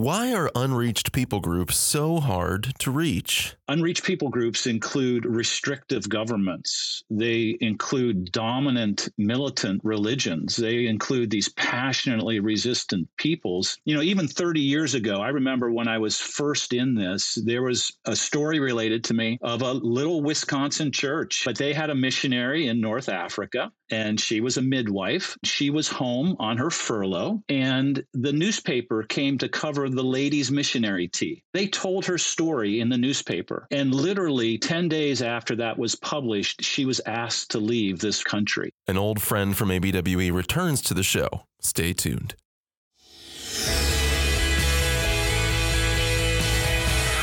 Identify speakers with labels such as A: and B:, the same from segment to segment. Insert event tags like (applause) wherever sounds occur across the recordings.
A: Why are unreached people groups so hard to reach?
B: Unreached people groups include restrictive governments. They include dominant militant religions. They include these passionately resistant peoples. You know, even 30 years ago, I remember when I was first in this, there was a story related to me of a little Wisconsin church, but they had a missionary in North Africa and she was a midwife. She was home on her furlough, and the newspaper came to cover the ladies' missionary tea. They told her story in the newspaper, and literally 10 days after that was published, she was asked to leave this country.
A: An old friend from ABWE returns to the show. Stay tuned.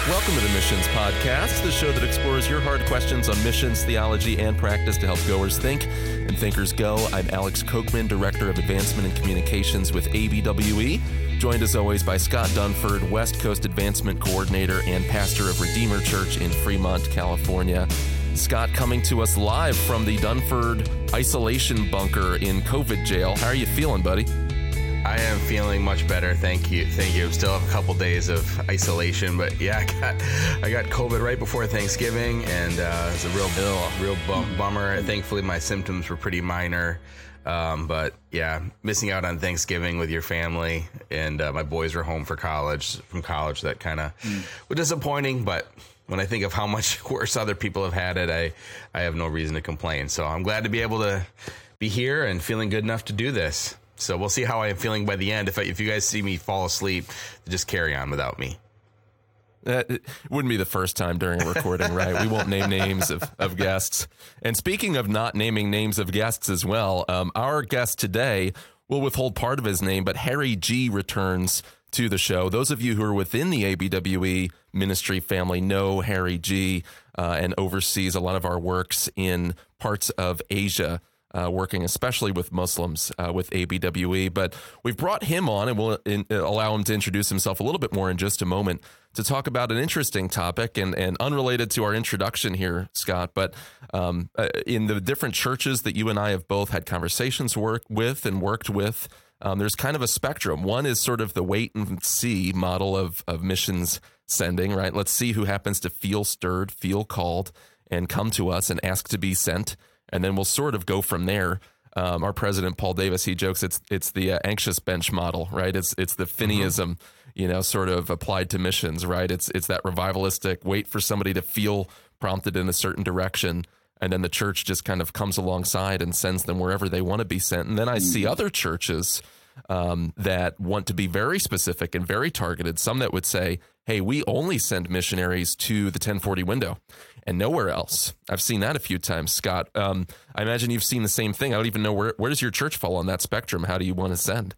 A: Welcome to the Missions Podcast, the show that explores your hard questions on missions, theology, and practice to help goers think and thinkers go. I'm Alex Kocman, Director of Advancement and Communications with ABWE, joined as always by Scott Dunford, West Coast Advancement Coordinator and Pastor of Redeemer Church in Fremont, California. Scott coming to us live from the Dunford isolation bunker in COVID jail. How are you feeling, buddy?
C: I am feeling much better. Thank you. Thank you. Still have a couple days of isolation, but yeah, (laughs) I got I got COVID right before Thanksgiving, and uh, it's a real bill, real bum, bummer. Thankfully, my symptoms were pretty minor. Um, but yeah, missing out on Thanksgiving with your family, and uh, my boys were home for college from college. That kind of mm. was disappointing, but when I think of how (laughs) much worse other people have had it, I I have no reason to complain. So I'm glad to be able to be here and feeling good enough to do this. So we'll see how I am feeling by the end. If I, if you guys see me fall asleep, just carry on without me.
A: That it wouldn't be the first time during a recording, right? We won't name names of, of guests. And speaking of not naming names of guests as well, um, our guest today will withhold part of his name, but Harry G returns to the show. Those of you who are within the ABWE ministry family know Harry G uh, and oversees a lot of our works in parts of Asia uh, working especially with Muslims uh, with ABWE. But we've brought him on and we'll in, allow him to introduce himself a little bit more in just a moment to talk about an interesting topic and, and unrelated to our introduction here, Scott. But um, uh, in the different churches that you and I have both had conversations work with and worked with, um, there's kind of a spectrum. One is sort of the wait and see model of, of missions sending, right? Let's see who happens to feel stirred, feel called, and come to us and ask to be sent and then we'll sort of go from there. Um, our president Paul Davis he jokes it's it's the uh, anxious bench model, right? It's it's the Finneyism, mm-hmm. you know, sort of applied to missions, right? It's it's that revivalistic wait for somebody to feel prompted in a certain direction, and then the church just kind of comes alongside and sends them wherever they want to be sent. And then I see mm-hmm. other churches um, that want to be very specific and very targeted. Some that would say, "Hey, we only send missionaries to the 1040 window." And nowhere else. I've seen that a few times, Scott. Um, I imagine you've seen the same thing. I don't even know where where does your church fall on that spectrum? How do you want to send?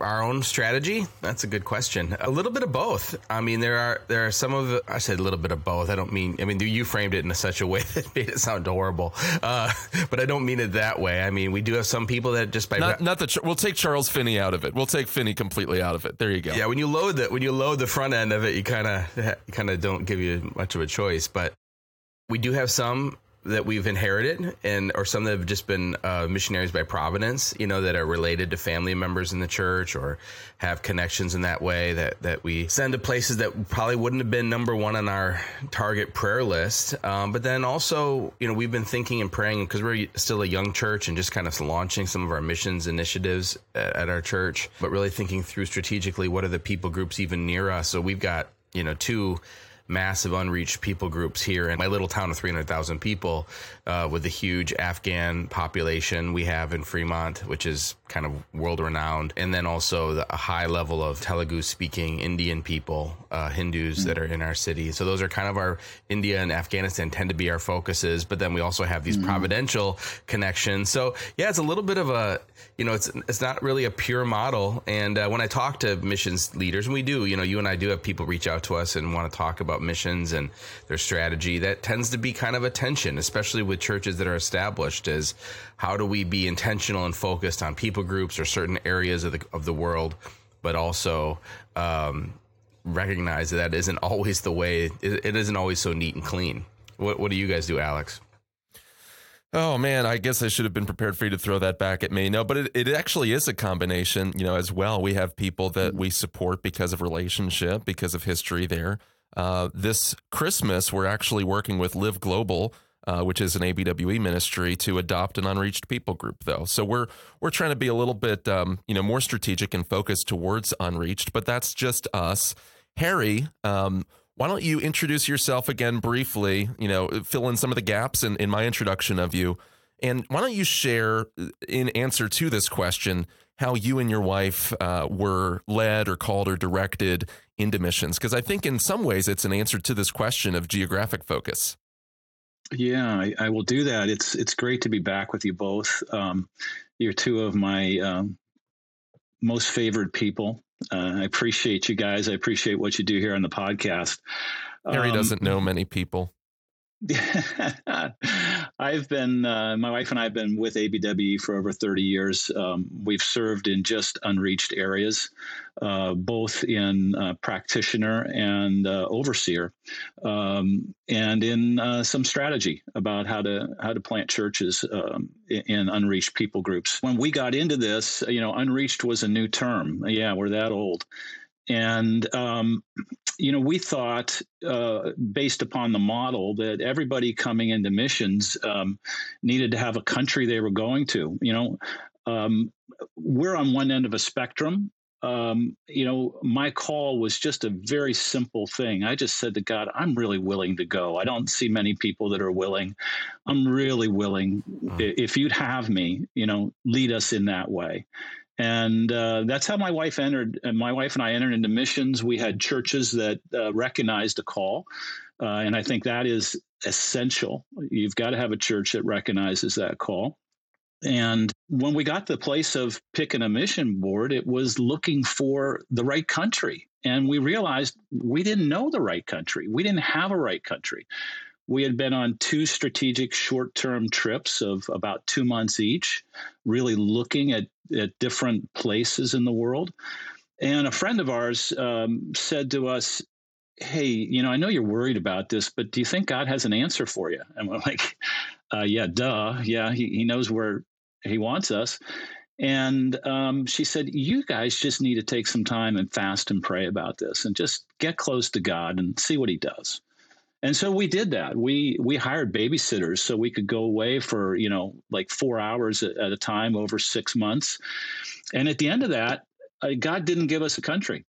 C: Our own strategy? That's a good question. A little bit of both. I mean, there are there are some of I said a little bit of both. I don't mean. I mean, you framed it in such a way (laughs) that made it sound horrible. Uh, but I don't mean it that way. I mean, we do have some people that just by
A: not, not that we'll take Charles Finney out of it. We'll take Finney completely out of it. There you go.
C: Yeah, when you load that, when you load the front end of it, you kind of kind of don't give you much of a choice. But we do have some that we've inherited and or some that have just been uh, missionaries by providence you know that are related to family members in the church or have connections in that way that that we send to places that probably wouldn't have been number one on our target prayer list. Um, but then also you know we've been thinking and praying because we're still a young church and just kind of launching some of our missions initiatives at, at our church but really thinking through strategically what are the people groups even near us? So we've got you know two massive unreached people groups here in my little town of 300,000 people uh, with the huge Afghan population we have in Fremont, which is kind of world renowned. And then also the, a high level of Telugu speaking Indian people, uh, Hindus mm that are in our city. So those are kind of our India and Afghanistan tend to be our focuses. But then we also have these mm providential connections. So yeah, it's a little bit of a, you know, it's, it's not really a pure model. And uh, when I talk to missions leaders, and we do, you know, you and I do have people reach out to us and want to talk about missions and their strategy, that tends to be kind of a tension, especially with churches that are established is how do we be intentional and focused on people groups or certain areas of the of the world, but also um, recognize that that isn't (laughs) always the way. It, it isn't always so neat and clean. What What do you guys do, Alex?
A: Oh man, I guess I should have been prepared for you to throw that back at me. No, but it, it actually is a combination, you know, as well. We have people that we support because of relationship, because of history there. Uh, this Christmas, we're actually working with Live Global, uh, which is an ABWE ministry, to adopt an unreached people group, though. So we're we're trying to be a little bit, um, you know, more strategic and focused towards unreached. But that's just us. Harry, um, why don't you introduce yourself again briefly? You know, fill in some of the gaps in, in my introduction of you. And why don't you share, in answer to this question, how you and your wife uh, were led or called or directed into missions? Because I think in some ways it's an answer to this question of geographic focus.
B: Yeah, I, I will do that. It's it's great to be back with you both. Um, you're two of my um, most favored people. Uh, I appreciate you guys. I appreciate what you do here on the podcast.
A: Harry um, doesn't know many people. (laughs)
B: I've been, uh, my wife and I have been with ABWE for over 30 years. Um, we've served in just unreached areas, uh, both in uh, practitioner and uh, overseer, um, and in uh, some strategy about how to how to plant churches um, in unreached people groups. When we got into this, you know, unreached was a new term. Yeah, we're that old. And, um, you know, we thought, uh, based upon the model, that everybody coming into missions um, needed to have a country they were going to. You know, um, we're on one end of a spectrum. Um, you know, my call was just a very simple thing. I just said to God, I'm really willing to go. I don't see many people that are willing. I'm really willing. Mm. If you'd have me, you know, lead us in that way and uh, that's how my wife entered. And my wife and I entered into missions. We had churches that uh, recognized a call, uh, and I think that is essential. You've got to have a church that recognizes that call. And when we got to the place of picking a mission board, it was looking for the right country. And we realized we didn't know the right country. We didn't have a right country. We had been on two strategic short term trips of about two months each, really looking at, at different places in the world. And a friend of ours um, said to us, Hey, you know, I know you're worried about this, but do you think God has an answer for you? And we're like, uh, Yeah, duh. Yeah, he, he knows where he wants us. And um, she said, You guys just need to take some time and fast and pray about this and just get close to God and see what he does. And so we did that. We we hired babysitters so we could go away for you know like four hours at, a time over six months. And at the end of that, uh, God didn't give us a country.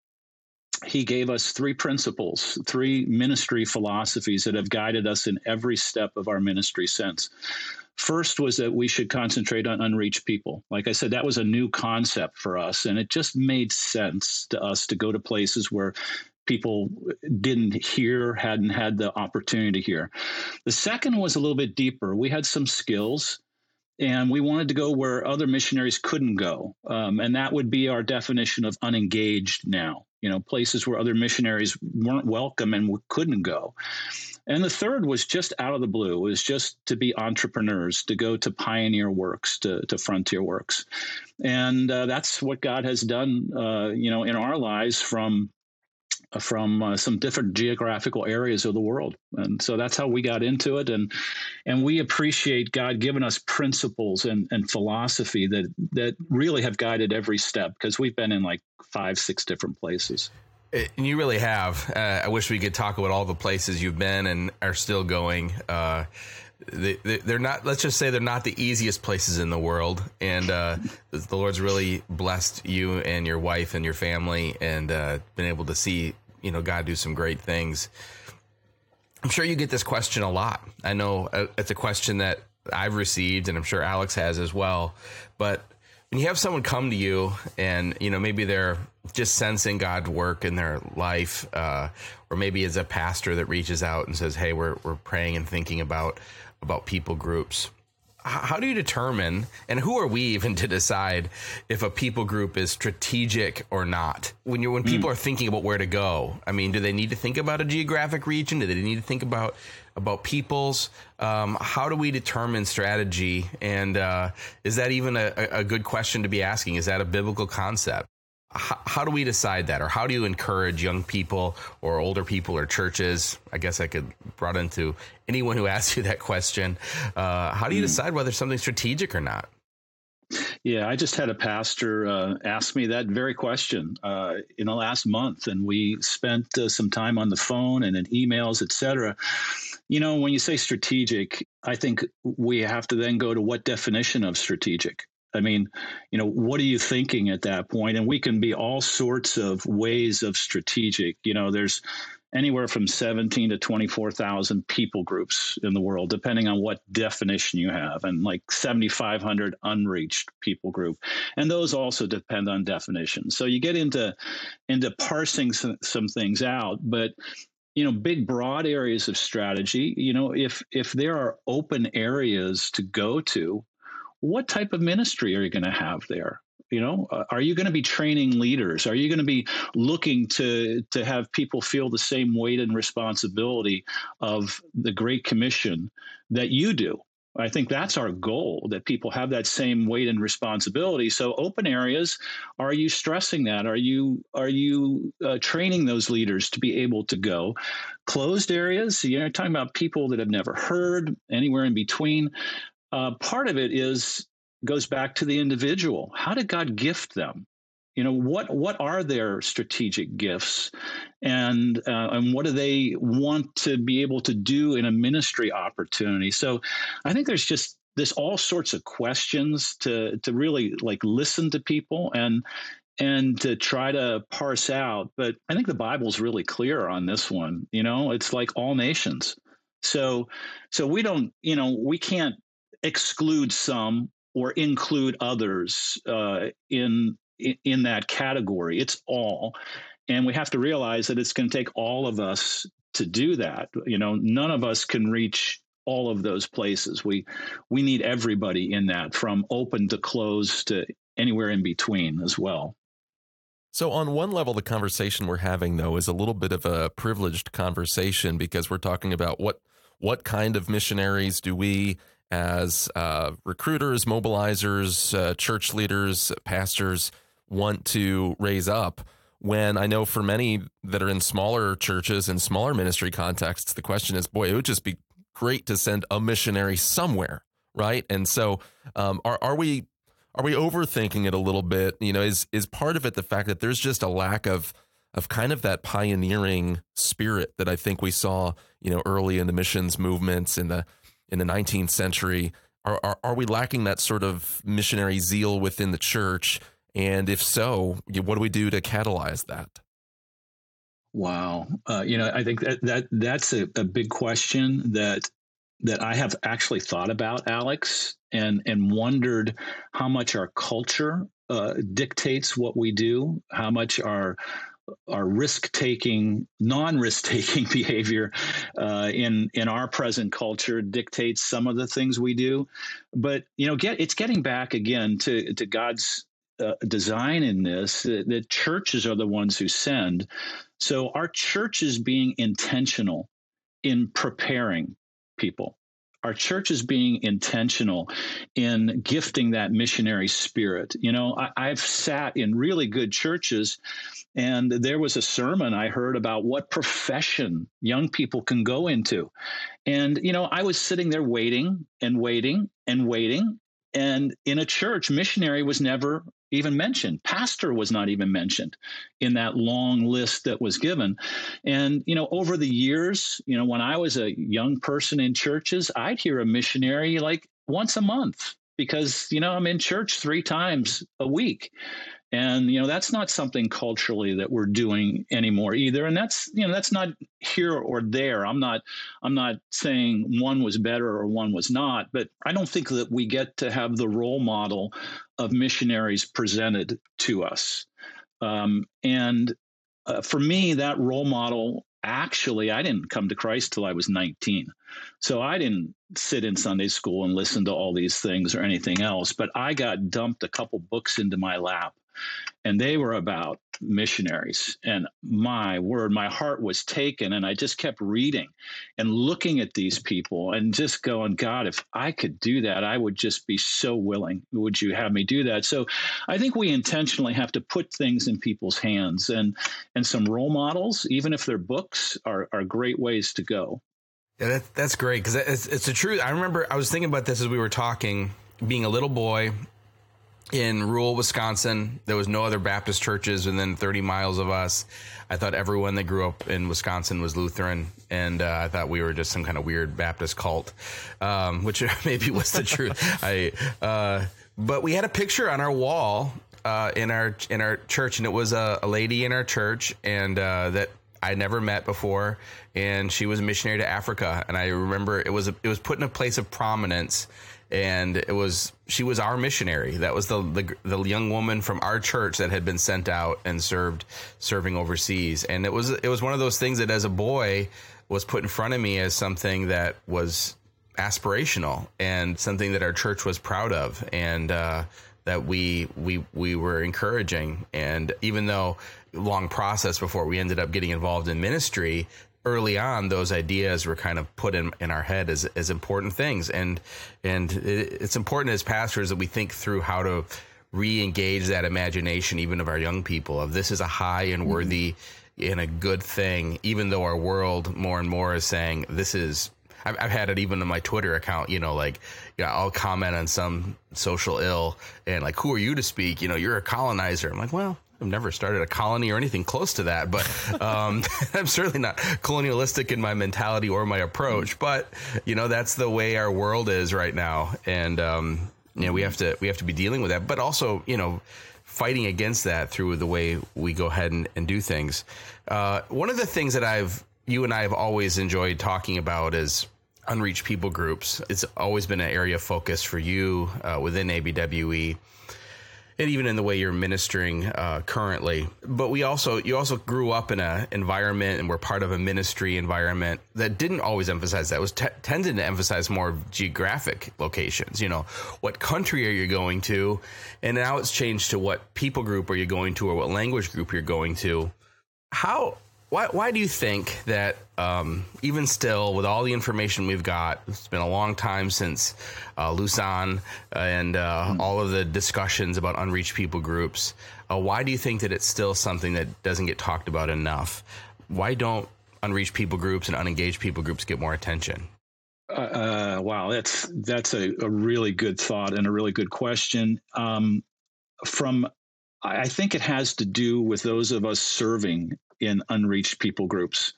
B: He gave us three principles, three ministry philosophies that have guided us in every step of our ministry since. First was that we should concentrate on unreached people. Like I said, that was a new concept for us, and it just made sense to us to go to places where people didn't hear, hadn't had the opportunity to hear. The second was a little bit deeper. We had some skills and we wanted to go where other missionaries couldn't go. Um, and that would be our definition of unengaged now, you know, places where other missionaries weren't welcome and couldn't go. And the third was just out of the blue, it was just to be entrepreneurs, to go to pioneer works, to, to frontier works. And uh, that's what God has done, uh, you know, in our lives from from uh, some different geographical areas of the world. And so that's how we got into it. And and we appreciate god giving us principles and, and philosophy that that really have guided every step because we've been in like five six different places.
C: And you really have. Uh, i wish we could talk about all the places you've been and are still going. Uh, they, they're not let's just say they're not the easiest places in the world. And uh, (laughs) the lord's really blessed you and your wife and your family and uh, been able to see you know god do some great things. I'm sure you get this question a lot. I know uh, it's a question that i've received and i'm sure alex has as well. But when you have someone come to you and you know maybe they're just sensing god's work in their life uh, or maybe it's a pastor that reaches out and says hey we're, we're praying and thinking about about people groups. How do you determine, and who are we even (laughs) to decide if a people group is strategic or not? When you when people mm. are thinking about where to go, I mean, do they need to think about a geographic region? Do they need to think about about peoples? Um, how do we determine strategy? And uh, is that even a, a good question to be asking? Is that a biblical concept? How, how, do we decide that, or how do you encourage young people or older people or churches? I guess I could brought into anyone who (laughs) asks you that question. Uh, how do you hmm. decide whether something's strategic or not?
B: Yeah, I just had a pastor uh, ask me that very question uh, in the last month, and we spent uh, some time on the phone and in emails, etc. You know, when you say strategic, I think we have to then go to what definition of strategic. I mean, you know, what are you thinking at that point? And we can be all sorts of ways of strategic. You know, there's anywhere from 17 to 24,000 people groups in the world, depending on what definition you have, and like 7,500 unreached people group. And those also depend on definition. So you get into into parsing some, some things out, but you know big broad areas of strategy you know if if there are open areas to go to what type of ministry are you going to have there you know uh, are you going to be training leaders are you going to be looking to to have people feel the same weight and responsibility of the great commission that you do I think that's our goal that people have that same weight and responsibility. So open areas, are you stressing that? Are you are you uh, training those leaders to be able to go? Closed areas, you're talking about people that have never heard anywhere in between. Uh, part of it is goes back to the individual. How did God gift them? You know what what are their strategic gifts, and uh, and what do they want to be able to do in a ministry opportunity? So, I think there's just there's all sorts of questions to to really like listen to people and and to try to parse out. But I think the Bible's really clear on this one. You know, it's like all nations. So so we don't you know we can't exclude some or include others uh, in in that category. It's all, and we have to realize that it's going to take all of us to do that. You know, none of us can reach all of those places. We we need everybody in that, from open to closed to anywhere in between as well.
A: So, on one level, the conversation we're having, though, is a little bit of a privileged conversation because we're talking about what what kind of missionaries do we as uh, recruiters, mobilizers, uh, church leaders, pastors want to raise up. When I know for many that are in smaller churches and smaller ministry contexts, the question is, boy, it would just be great to send a missionary somewhere, right? And so, um, are are we are we overthinking it a little bit? You know, is is part of it the fact that there's just a lack of of kind of that pioneering spirit that I think we saw, you know, early in the missions movements in the in the 19th century. Are, are, are we lacking that sort of missionary zeal within the church? And if so, what do we do to catalyze that?
B: Wow, uh, you know, I think that, that that's a, a big question that that I have actually thought about, Alex, and and wondered how much our culture uh, dictates what we do, how much our our risk taking, non risk taking (laughs) behavior uh, in in our present culture dictates some of the things we do. But you know, get it's getting back again to to God's uh, design in this. That, that churches are the ones who send. So our church is being intentional in preparing people our church is being intentional in gifting that missionary spirit. You know, I, have sat in really good churches, and there was a sermon I heard about what profession young people can go into. And, you know, I was sitting there waiting and waiting and waiting. And in a church, missionary was never even mentioned. Pastor was not even mentioned in that long list that was given. And, you know, over the years, you know, when I was a young person in churches, I'd hear a missionary like once a month because, you know, I'm in church three times a week and you know that's not something culturally that we're doing anymore either and that's you know that's not here or there i'm not i'm not saying one was better or one was not but i don't think that we get to have the role model of missionaries presented to us. Um, and uh, for me that role model actually i didn't come to christ till i was 19 so i didn't sit in sunday school and listen to all these things or anything else but i got dumped a couple books into my lap and they were about missionaries. And my word, my heart was taken. And I just kept reading and looking at these people and just going, God, if I could do that, I would just be so willing. Would you have me do that? So I think we intentionally have to put things in people's hands and and some role models, even if they're books, are, are great ways to go.
C: Yeah, that, that's great because it's, it's the truth. I remember I was thinking about this as we were talking, being a little boy in rural Wisconsin. There was no other Baptist churches within 30 miles of us. I thought everyone that grew up in Wisconsin was Lutheran, and uh, I thought we were just some kind of weird Baptist cult, um, (laughs) which (laughs) maybe was the truth. (laughs) I, uh, but we had a picture on our wall uh, in our in our church, and it was a, a lady in our church, and uh, that I never met before, and she was a missionary to Africa. And I remember it was a, it was put in a place of prominence and it was she was our missionary. That was the, the, the young woman from our church that had been sent out and served serving overseas. And it was it was one of those things that as a boy was put in front of me as something that was aspirational and something that our church was proud of and uh, that we we we were encouraging. And even though long process before we ended up getting involved in ministry, early on those ideas were kind of put in, in our head as, as important things and and it's important as pastors that we think through how to re-engage that imagination even of our young people of this is a high and mm-hmm. worthy mm-hmm. and a good thing even though our world more and more is saying this is I've, I've had it even on my Twitter account, you know, like, you know, I'll comment on some social ill and like, who are you to speak? You know, you're a colonizer. I'm like, well, I've never started a colony or anything close to that, but um, (laughs) I'm certainly not colonialistic in my mentality or my approach. But you know, that's the way our world is right now, and um, you know, we have to we have to be dealing with that. But also, you know, fighting against that through the way we go ahead and, and do things. Uh, one of the things that I've you and I have always enjoyed talking about is unreached people groups. It's always been an area of focus for you uh, within ABWE and even in the way you're ministering uh, currently. But we also you also grew up in an environment and were part of a ministry environment that didn't always emphasize that. Was t- tended to emphasize more geographic locations. You know, what country are you going to? And now it's changed to what people group are you going to, or what language group you're going to. How why, why do you think that um, even still, with all the information we've got, it's been a long time since uh, Lausanne and uh, mm-hmm. all of the discussions about unreached people groups. Uh, why do you think that it's still something that doesn't get talked about enough? Why don't unreached people groups and unengaged people groups get more attention?
B: Uh, uh, wow, that's that's a, a, really good thought and a really good question. Um, from I think it has to do with those of us serving in unreached people groups.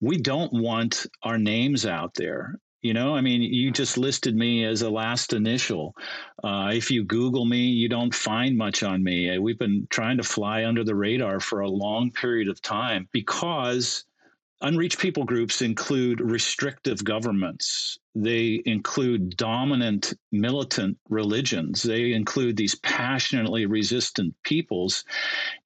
B: We don't want our names out there. You know, I mean, you just listed me as a last initial. Uh, if you Google me, you don't find much on me. We've been trying to fly under the radar for a long period of time because unreached people groups include restrictive governments. They include dominant militant religions. They include these passionately resistant peoples.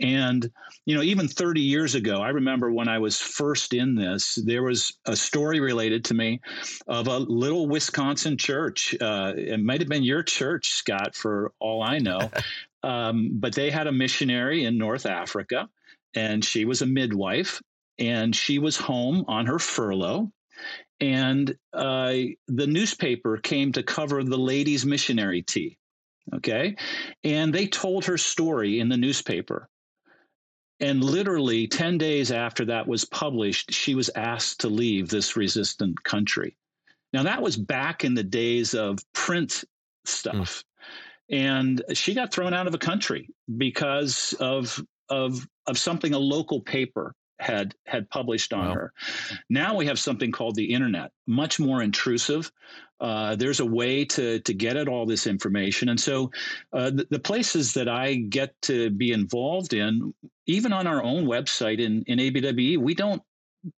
B: And you know even 30 years ago i remember when i was first in this there was a story related to me of a little wisconsin church. Uh, it might have been your church scott for all i know. (laughs) Um, but they had a missionary in north africa and she was a midwife and she was home on her furlough and uh, the newspaper came to cover the ladies' missionary tea. Okay. And they told her story in the newspaper. And literally 10 days after that was published, she was asked to leave this resistant country. Now, that was back in the days of print stuff. Mm. And she got thrown out of a country because of, of, of something a local paper had had published on wow. her. Now we have something called the internet, much more intrusive. Uh, there's a way to to get at all this information, and so uh, the, the, places that I get to be involved in, even on our own website in in ABWE, we don't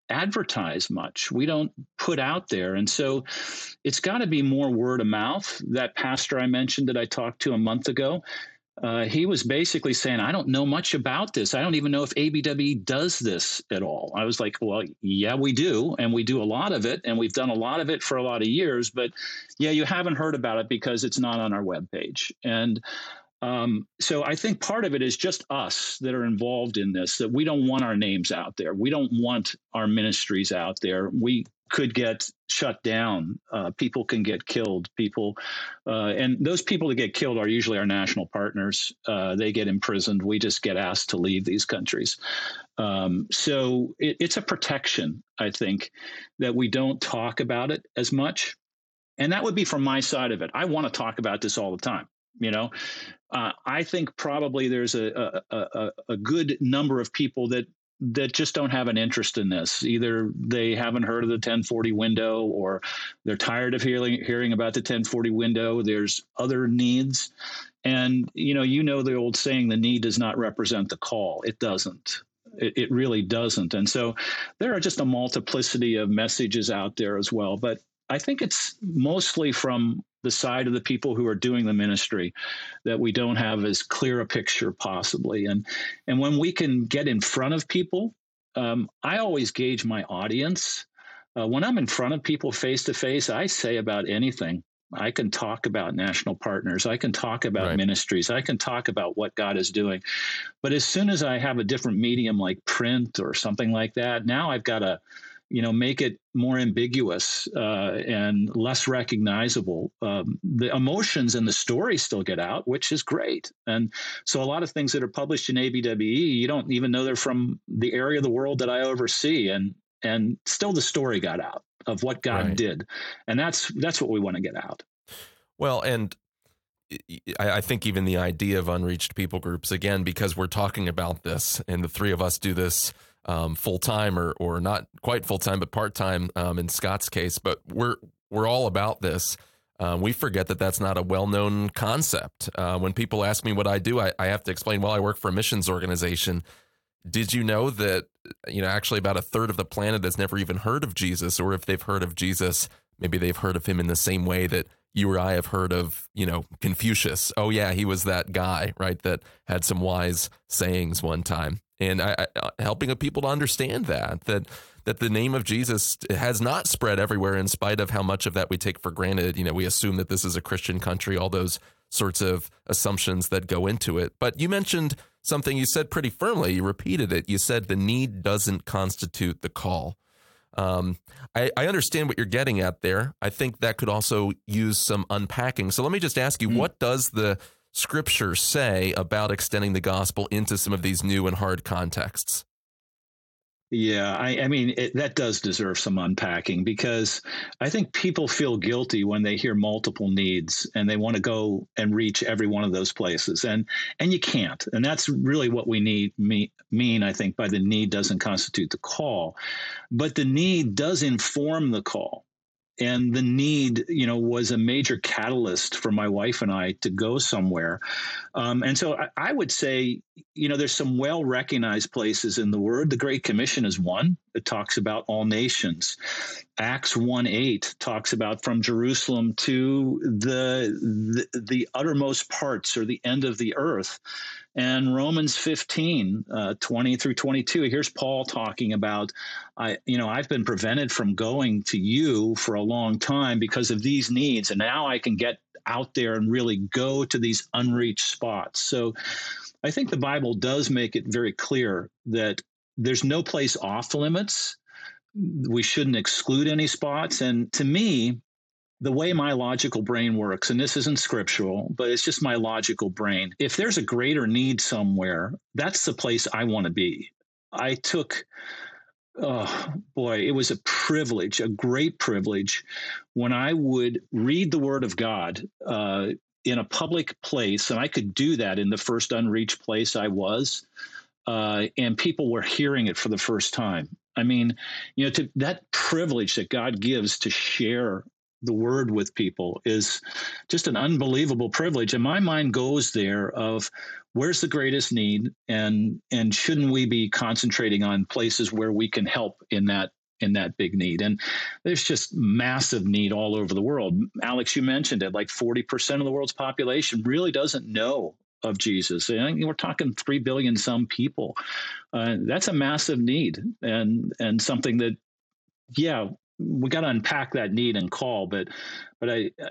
B: advertise much. We don't put out there, and so it's got to be more word of mouth. That pastor I mentioned that I talked to a month ago, uh, he was basically saying, I don't know much about this. I don't even know if ABWE does this at all. I was like, well, yeah, we do. And we do a lot of it. And we've done a lot of it for a lot of years. But yeah, you haven't heard about it because it's not on our webpage. And Um, so I think part of it is just us that are involved in this, that we don't want our names out there. We don't want our ministries out there. We could get shut down. Uh, people can get killed. People, uh, and those people that get killed are usually our national partners. Uh, they get imprisoned. We just get asked to leave these countries. Um, so it, it's a protection, I think, that we don't talk about it as much. And that would be from my side of it. I want to talk about this all the time. You know, uh, I think probably there's a, a, a, a good number of people that that just don't have an interest in this. Either they haven't heard of the 1040 window or they're tired of hearing hearing about the 1040 window. There's other needs. And you know, you know the old saying the need does not represent the call. It doesn't. It, it really doesn't. And so there are just a multiplicity of messages out there as well. But I think it's mostly from the side of the people who are doing the ministry that we don't have as clear a picture possibly. And and when we can get in front of people um, i always gauge my audience. Uh, when i'm in front of people face to face i say about anything. I can talk about national partners. I can talk about right. ministries. I can talk about what god is doing. But as soon as i have a different medium like print or something like that now i've got to you know make it more ambiguous uh, and less recognizable. Um, the emotions and the story still get out which is great. And so a lot of things that are published in abwe you don't even know they're from the area of the world that i oversee and and still the story got out of what god right. did. And that's that's what we want to get out.
A: Well and I think even the idea of unreached people groups again because we're talking about this and the three of us do this um, full time or or not quite full time, but part time um, in Scott's case. But we're we're all about this. Uh, we forget that that's not a well known concept. Uh, when people ask me what I do, I, I have to explain. Well, I work for a missions organization. Did you know that you know actually about a third of the planet has never even heard of Jesus, or if they've heard of Jesus, maybe they've heard of him in the same way that you or I have heard of, you know, Confucius. Oh yeah, he was that guy, right? That had some wise sayings one time and I, I, uh, helping people to understand that that that the name of Jesus has not spread everywhere in spite of how much of that we take for granted. You know, we assume that this is a Christian country, all those sorts of assumptions that go into it. But you mentioned something you said pretty firmly. You repeated it. You said the need doesn't constitute the call. Um, I, I, understand what you're getting at there. I think that could also use some unpacking. So let me just ask you, mm. what does the scriptures say about extending the gospel into some of these new and hard contexts?
B: Yeah, I, I mean, it, that does deserve some unpacking because I think people feel guilty when they hear multiple needs and they want to go and reach every one of those places. And and you can't. And that's really what we need me, mean, I think, by the need doesn't constitute the call. But the need does inform the call and the need you know was a major catalyst for my wife and i to go somewhere. Um, and so I, I, would say you know there's some well recognized places in the word the great commission is one. It talks about all nations. Acts 1 8 talks about from jerusalem to the, the the uttermost parts or the end of the earth and Romans 15, uh, 20 through 22, here's Paul talking about, I, you know, I've been prevented from going to you for a long time because of these needs. And now I can get out there and really go to these unreached spots. So I think the Bible does make it very clear that there's no place off limits. We shouldn't exclude any spots. And to me, the way my logical brain works, and this isn't scriptural, but it's just my logical brain. If there's a greater need somewhere, that's the place I want to be. I took, oh boy, it was a privilege, a great privilege, when I would read the Word of God uh, in a public place, and I could do that in the first unreached place I was. Uh, and people were hearing it for the first time. I mean, you know, to that privilege that God gives to share the word with people is just an unbelievable privilege. And my mind goes there of where's the greatest need and and shouldn't we be concentrating on places where we can help in that in that big need? And there's just massive need all over the world. Alex you mentioned it like 40% of the world's population really doesn't know of jesus. And we're talking 3 billion some people. Uh, that's a massive need and and something that yeah we got to unpack that need and call, but but I uh,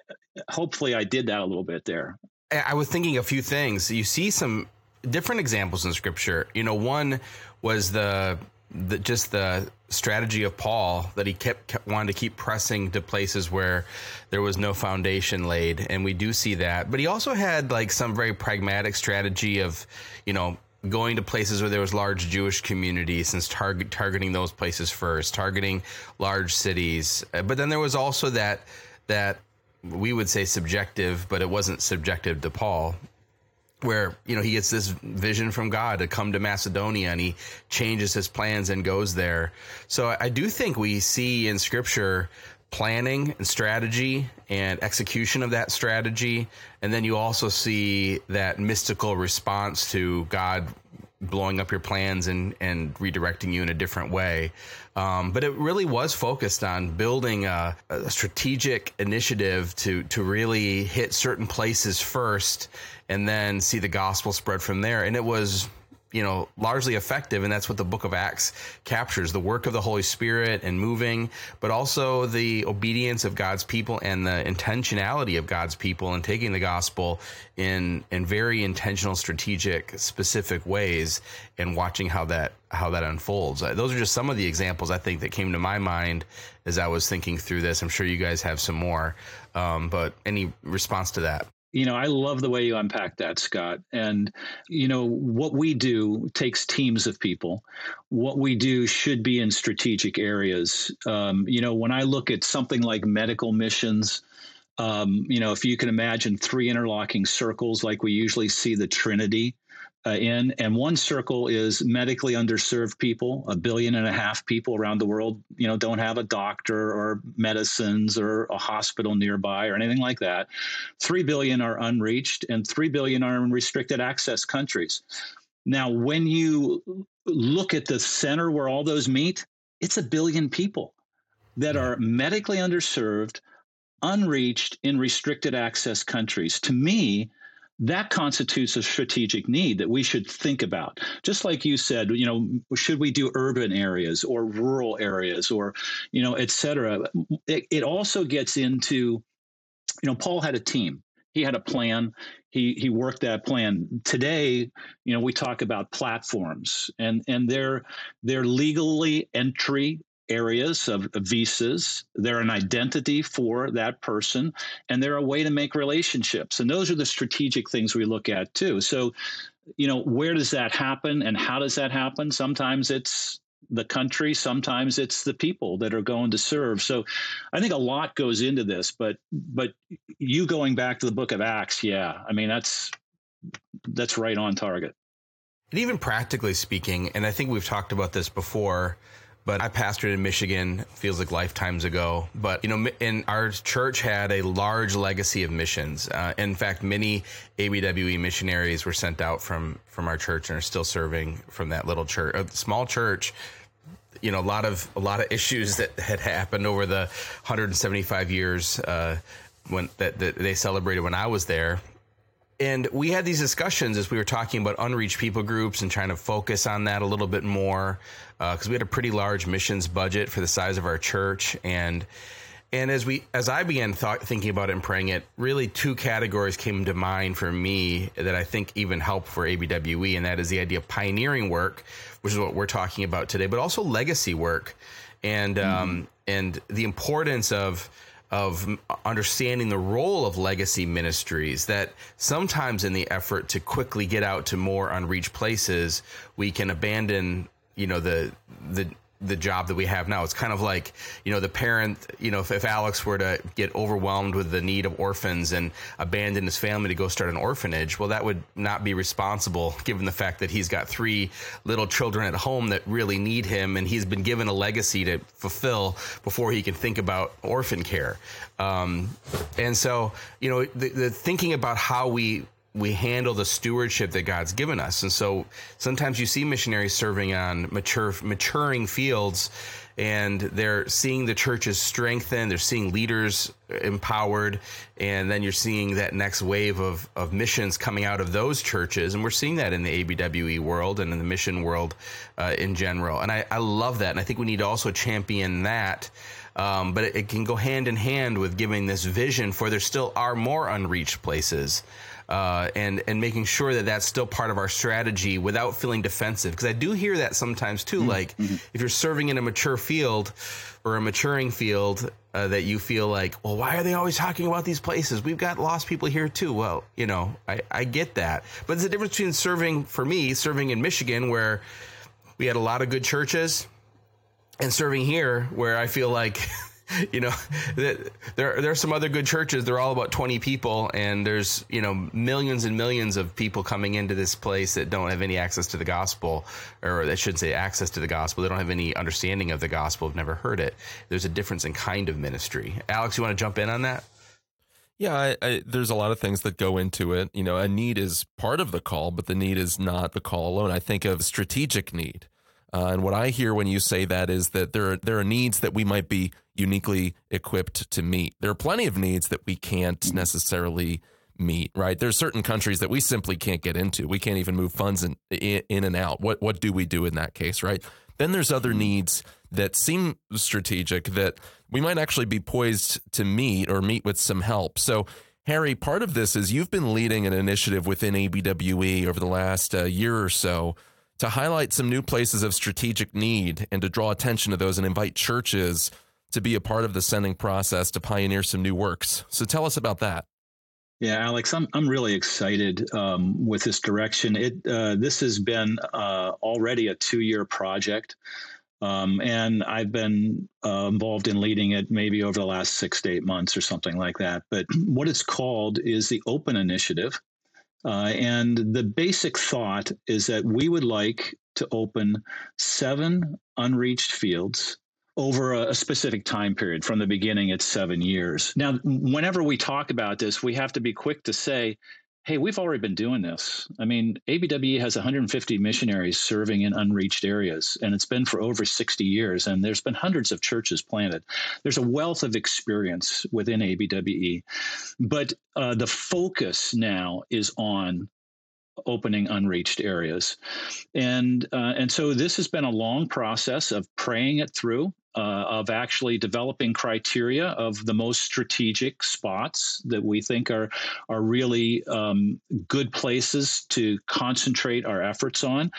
B: hopefully I did that a little bit there.
C: I was thinking a few things. You see some different examples in Scripture. You know, one was the the, just the strategy of Paul that he kept, kept, wanted to keep pressing to places where there was no foundation laid, and we do see that. But he also had like some very pragmatic strategy of, you know, going to places where there was large Jewish communities and target, targeting those places first, targeting large cities. Uh, but then there was also that that we would say subjective, but it wasn't subjective to Paul where you know he gets this vision from God to come to Macedonia and he changes his plans and goes there. So I do think we see in scripture planning and strategy and execution of that strategy and then you also see that mystical response to God blowing up your plans and and redirecting you in a different way. Um, but it really was focused on building a, a, strategic initiative to to really hit certain places first, and then see the gospel spread from there. And it was you know, largely effective. And that's what the book of Acts captures the work of the Holy Spirit and moving, but also the obedience of God's people and the intentionality of God's people and taking the gospel in, in very intentional, strategic, specific ways and watching how that, how that unfolds. Uh, those are just some of the examples I think that came to my mind as I was thinking through this. I'm sure you guys have some more. Um, but any response to that?
B: You know, I love the way you unpack that, Scott. And, you know, what we do takes teams of people. What we do should be in strategic areas. Um, you know, when I look at something like medical missions, um, you know, if you can imagine three interlocking circles like we usually see the Trinity, uh, in, and one circle is medically underserved people. A billion and a half people around the world, you know, don't have a doctor or medicines or a hospital nearby or anything like that. Three billion are unreached, and three billion are in restricted access countries. Now, when you look at the center where all those meet, it's a billion people that are medically underserved, unreached in restricted access countries. To me, that constitutes a strategic need that we should think about. Just like you said, you know, should we do urban areas or rural areas or, you know, et cetera? It, it also gets into, you know, Paul had a team. He had a plan. He he worked that plan. Today, you know, we talk about platforms and and they're they're legally entry areas of, visas. They're an identity for that person, and they're a way to make relationships. And those are the strategic things we look at too. So, you know, where does that happen and how does that happen? Sometimes it's the country, sometimes it's the people that are going to serve. So I think a lot goes into this, but but you going back to the book of Acts, yeah. I mean that's that's right on target.
C: And even practically speaking, and I think we've talked about this before, but I pastored in Michigan, feels like lifetimes ago. But, you know, in our church had a large legacy of missions. Uh, in fact, many ABWE missionaries were sent out from, from our church and are still serving from that little church, a small church. You know, a lot of a lot of (laughs) issues that had happened over the 175 years uh, when that, that they celebrated when I was there, and we had these discussions as we were talking about unreached people groups and trying to focus on that a little bit more because uh, we had a pretty large missions budget for the size of our church and and as we as I began thought, thinking about it and praying it, really two categories came to mind for me that I think even help for ABWE, and that is the idea of pioneering work, which is what we're talking about today, but also legacy work, and mm-hmm. um, and the importance of of understanding the role of legacy ministries that sometimes in the effort to quickly get out to more unreached places we can abandon you know the the the job that we have now. It's kind of like, you know, the parent, you know, if, if, Alex were to get overwhelmed with the need of orphans and abandon his family to go start an orphanage, well, that would not be responsible given the fact that he's got three little children at home that really need him and he's been given a legacy to fulfill before he can think about orphan care. Um, and so, you know, the, the thinking about how we we handle the stewardship that God's given us. And so sometimes you see missionaries serving on mature maturing fields and they're seeing the churches strengthen. They're seeing leaders empowered, and then you're seeing that next wave of of missions coming out of those churches, and we're seeing that in the ABWE world and in the mission world uh, in general. And I, I love that, and I think we need to also champion that. Um, but it, it, can go hand in hand with giving this vision for there still are more unreached places uh, and and making sure that that's still part of our strategy without feeling defensive. Because I do hear that sometimes too. Mm-hmm. Like mm-hmm. if you're serving in a mature field or a maturing field, uh, that you feel like, well, why are they always talking about these places? We've got lost people here too. Well, you know, I, I get that, but there's a difference between serving for me, serving in Michigan where we had a lot of good churches, and serving here where I feel like. (laughs) (laughs) you know, there there are some other good churches. They're all about twenty people, and there's you know millions and millions of people coming into this place that don't have any access to the gospel, or I shouldn't say access to the gospel. They don't have any understanding of the gospel. Have never heard it. There's a difference in kind of ministry. Alex, you want to jump in on that?
A: Yeah, I, I, there's a lot of things that go into it. You know, a need is part of the call, but the need is not the call alone. I think of strategic need. Uh, and what I hear when you say that is that there are, there are needs that we might be uniquely equipped to meet. There are plenty of needs that we can't necessarily meet, right? There's certain countries that we simply can't get into. We can't even move funds in, in, in and out. What what do we do in that case, right? Then there's other needs that seem strategic that we might actually be poised to meet or meet with some help. So Harry, part of this is you've been leading an initiative within ABWE over the last uh, year or so to highlight some new places of strategic need and to draw attention to those and invite churches to be a part of the sending process to pioneer some new works. So tell us about that.
B: Yeah, Alex, I'm I'm really excited um, with this direction. It uh, this has been uh, already a two year project, um, and I've been uh, involved in leading it maybe over the last six to eight months or something like that. But (clears throat) what it's called is the Open Initiative, uh, and the basic thought is that we would like to open seven unreached fields over a, a, specific time period. From the beginning, it's seven years. Now, whenever we talk about this, we have to be quick to say hey, we've already been doing this. I mean, ABWE has 150 missionaries serving in unreached areas, and it's been for over 60 years, and there's been hundreds of churches planted. There's a wealth of experience within ABWE, but uh, the focus now is on opening unreached areas. And uh, and so this has been a long process of praying it through, uh, of actually developing criteria of the most strategic spots that we think are are really um, good places to concentrate our efforts on.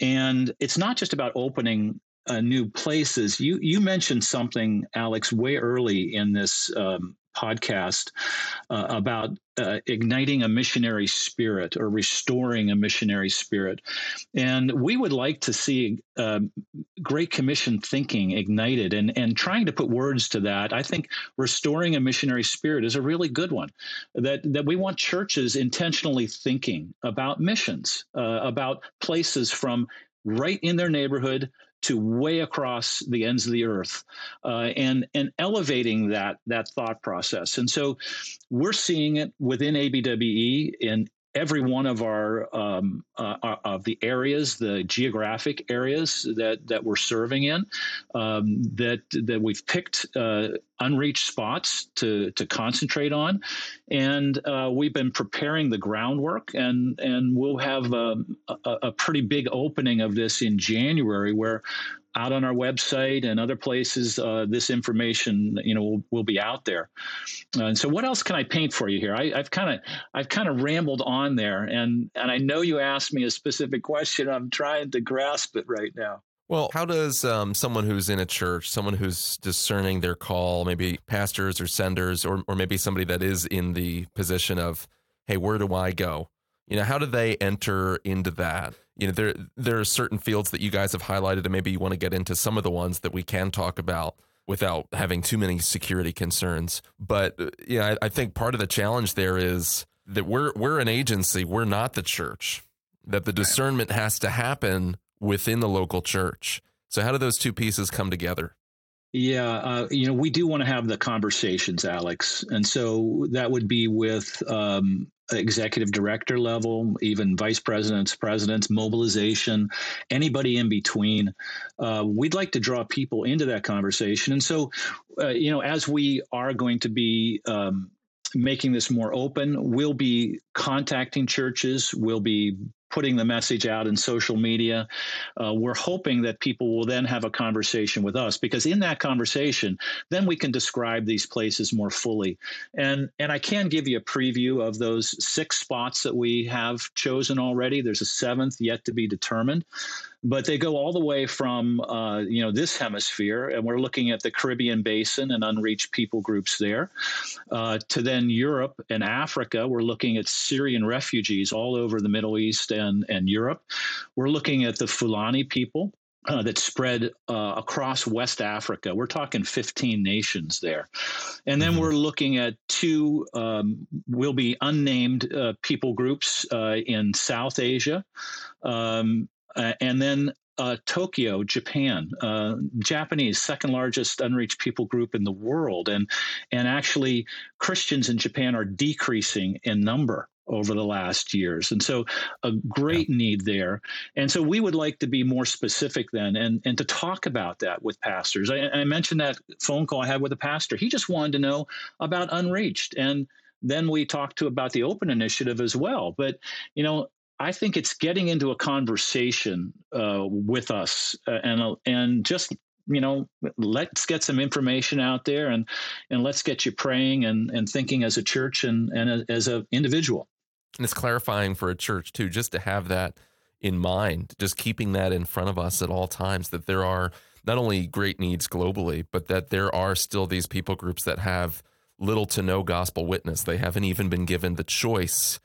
B: And it's not just about opening uh, new places. You you mentioned something, Alex, way early in this um, podcast uh, about uh, igniting a missionary spirit or restoring a missionary spirit. And we would like to see uh, Great Commission thinking ignited and, and trying to put words to that. I think restoring a missionary spirit is a really good one. That, that we want churches intentionally thinking about missions, uh, about places from right in their neighborhood to way across the ends of the earth uh, and and elevating that that thought process. And so we're seeing it within abwe in every one of our um, uh, uh, of the areas, the geographic areas that that we're serving in, um, that that we've picked uh, unreached spots to to concentrate on, and uh, we've been preparing the groundwork, and and we'll have um, a, a pretty big opening of this in January, where out on our website and other places, uh, this information, you know, will, will be out there. Uh, and so, what else can I paint for you here? I, have kind of, I've kind of rambled on there, and and I know you asked me a specific question. I'm trying to grasp it right now.
A: Well, how does um, someone who's in a church, someone who's discerning their call, maybe pastors or senders, or or maybe somebody that is in the position of, hey, where do I go? You know, how do they enter into that? You know, there there are certain fields that you guys have highlighted, and maybe you want to get into some of the ones that we can talk about without having too many security concerns. But uh, yeah, I, I think part of the challenge there is that we're we're an agency, we're not the church. That the discernment has to happen within the local church. So how do those two pieces come together?
B: Yeah, uh, you know, we do want to have the conversations, Alex, and so that would be with um, executive director level, even vice presidents, presidents, mobilization, anybody in between. Uh, we'd like to draw people into that conversation. And so, uh, you know, as we are going to be um, making this more open, we'll be contacting churches, we'll be putting the message out in social media. Uh, we're hoping that people will then have a conversation with us because in that conversation, then we can describe these places more fully. And and I can give you a preview of those six spots that we have chosen already. There's a seventh yet to be determined but they go all the way from uh, you know this hemisphere, and we're looking at the Caribbean basin and unreached people groups there, uh, to then Europe and Africa. We're looking at Syrian refugees all over the Middle East and and Europe. We're looking at the Fulani people. Uh, that spread uh, across West Africa. We're talking 15 nations there. And then mm-hmm. we're looking at two, um, will be unnamed uh, people groups uh, in South Asia. Um, uh, and then uh, Tokyo, Japan, uh, Japanese second largest unreached people group in the world, and and actually Christians in Japan are decreasing in number over the last years, and so a great yeah. need there. And so we would like to be more specific then, and and to talk about that with pastors. I, I mentioned that phone call I had with a pastor. He just wanted to know about unreached, and then we talked to about the open initiative as well but you know I think it's getting into a conversation uh, with us uh, and uh, and just you know let's get some information out there and and let's get you praying and and thinking as a church and and as an individual.
A: And it's clarifying for a church too, just to have that in mind, just keeping that in front of us at all times that there are not only great needs globally, but that there are still these people groups that have little to no gospel witness. They haven't even been given the choice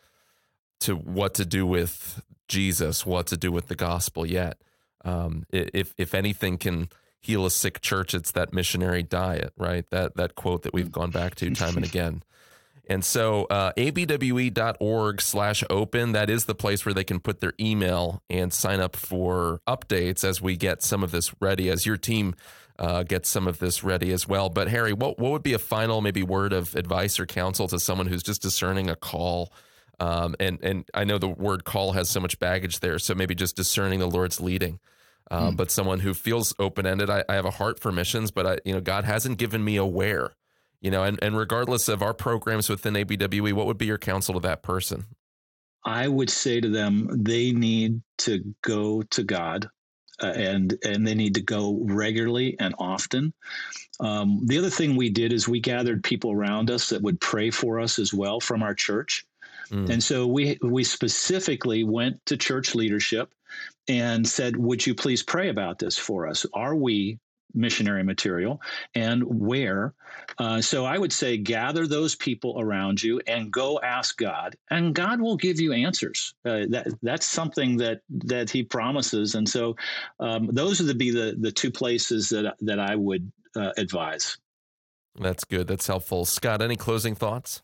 A: to what to do with Jesus, what to do with the gospel yet. Um, if if anything can heal a sick church, it's that missionary diet, right? That that quote that we've gone back to time and (laughs) again. And so uh, abwe.org slash open, that is the place where they can put their email and sign up for updates as we get some of this ready, as your team uh, gets some of this ready as well. But Harry, what, what would be a final maybe word of advice or counsel to someone who's just discerning a call um, and and I know the word call has so much baggage there, so maybe just discerning the Lord's leading. Uh, mm. But someone who feels open ended, I, I, have a heart for missions, but I, you know, God hasn't given me a where, you know, and, and regardless of our programs within ABWE, what would be your counsel to that person?
B: I would say to them, they need to go to God uh, and and they need to go regularly and often. Um, the other thing we did is we gathered people around us that would pray for us as well from our church. Mm. And so we we specifically went to church leadership and said, "Would you please pray about this for us? Are we missionary material and where. Uh, so I would say gather those people around you and go ask God, and God will give you answers. Uh, that that's something that that He promises, and so um, those would be the the two places that that I would uh, advise.
A: That's good. That's helpful. Scott, any closing thoughts?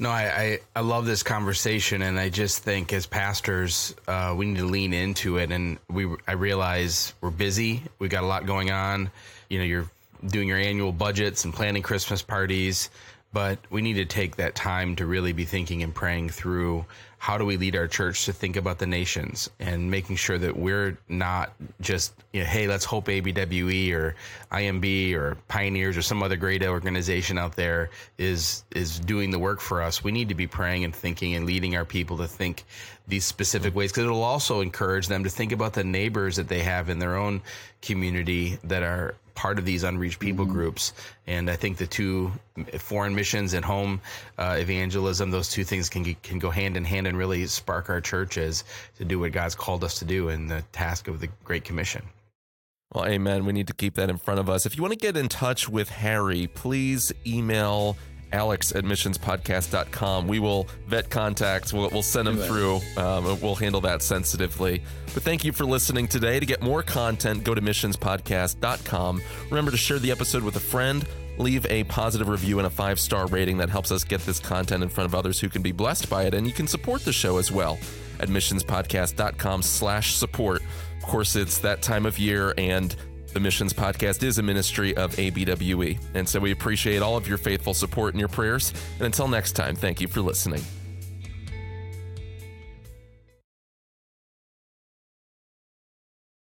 C: No, I, I, I, love this conversation, and I just think as pastors, uh, we need to lean into it. And we, I realize we're busy. We got a lot going on. You know, you're doing your annual budgets and planning Christmas parties, but we need to take that time to really be thinking and praying through how do we lead our church to think about the nations and making sure that we're not just, you know, hey, let's hope ABWE or IMB or Pioneers or some other great organization out there is is doing the work for us. We need to be praying and thinking and leading our people to think these specific ways because it'll also encourage them to think about the neighbors that they have in their own community that are part of these unreached people mm-hmm. groups. And I think the two foreign missions and home uh, evangelism, those two things can can go hand in hand and really spark our churches to do what God's called us to do in the task of the Great Commission.
A: Well, amen. We need to keep that in front of us. If you want to get in touch with Harry, please email alex at missionspodcast.com. We will vet contacts. We'll, we'll send them through. Um, we'll handle that sensitively. But thank you for listening today. To get more content, go to missionspodcast.com. Remember to share the episode with a friend. Leave a positive review and a five star rating that helps us get this content in front of others who can be blessed by it. And you can support the show as well at missionspodcast.com slash support. Of course, it's that time of year and the Missions Podcast is a ministry of ABWE. And so we appreciate all of your faithful support and your prayers. And until next time, thank you for listening.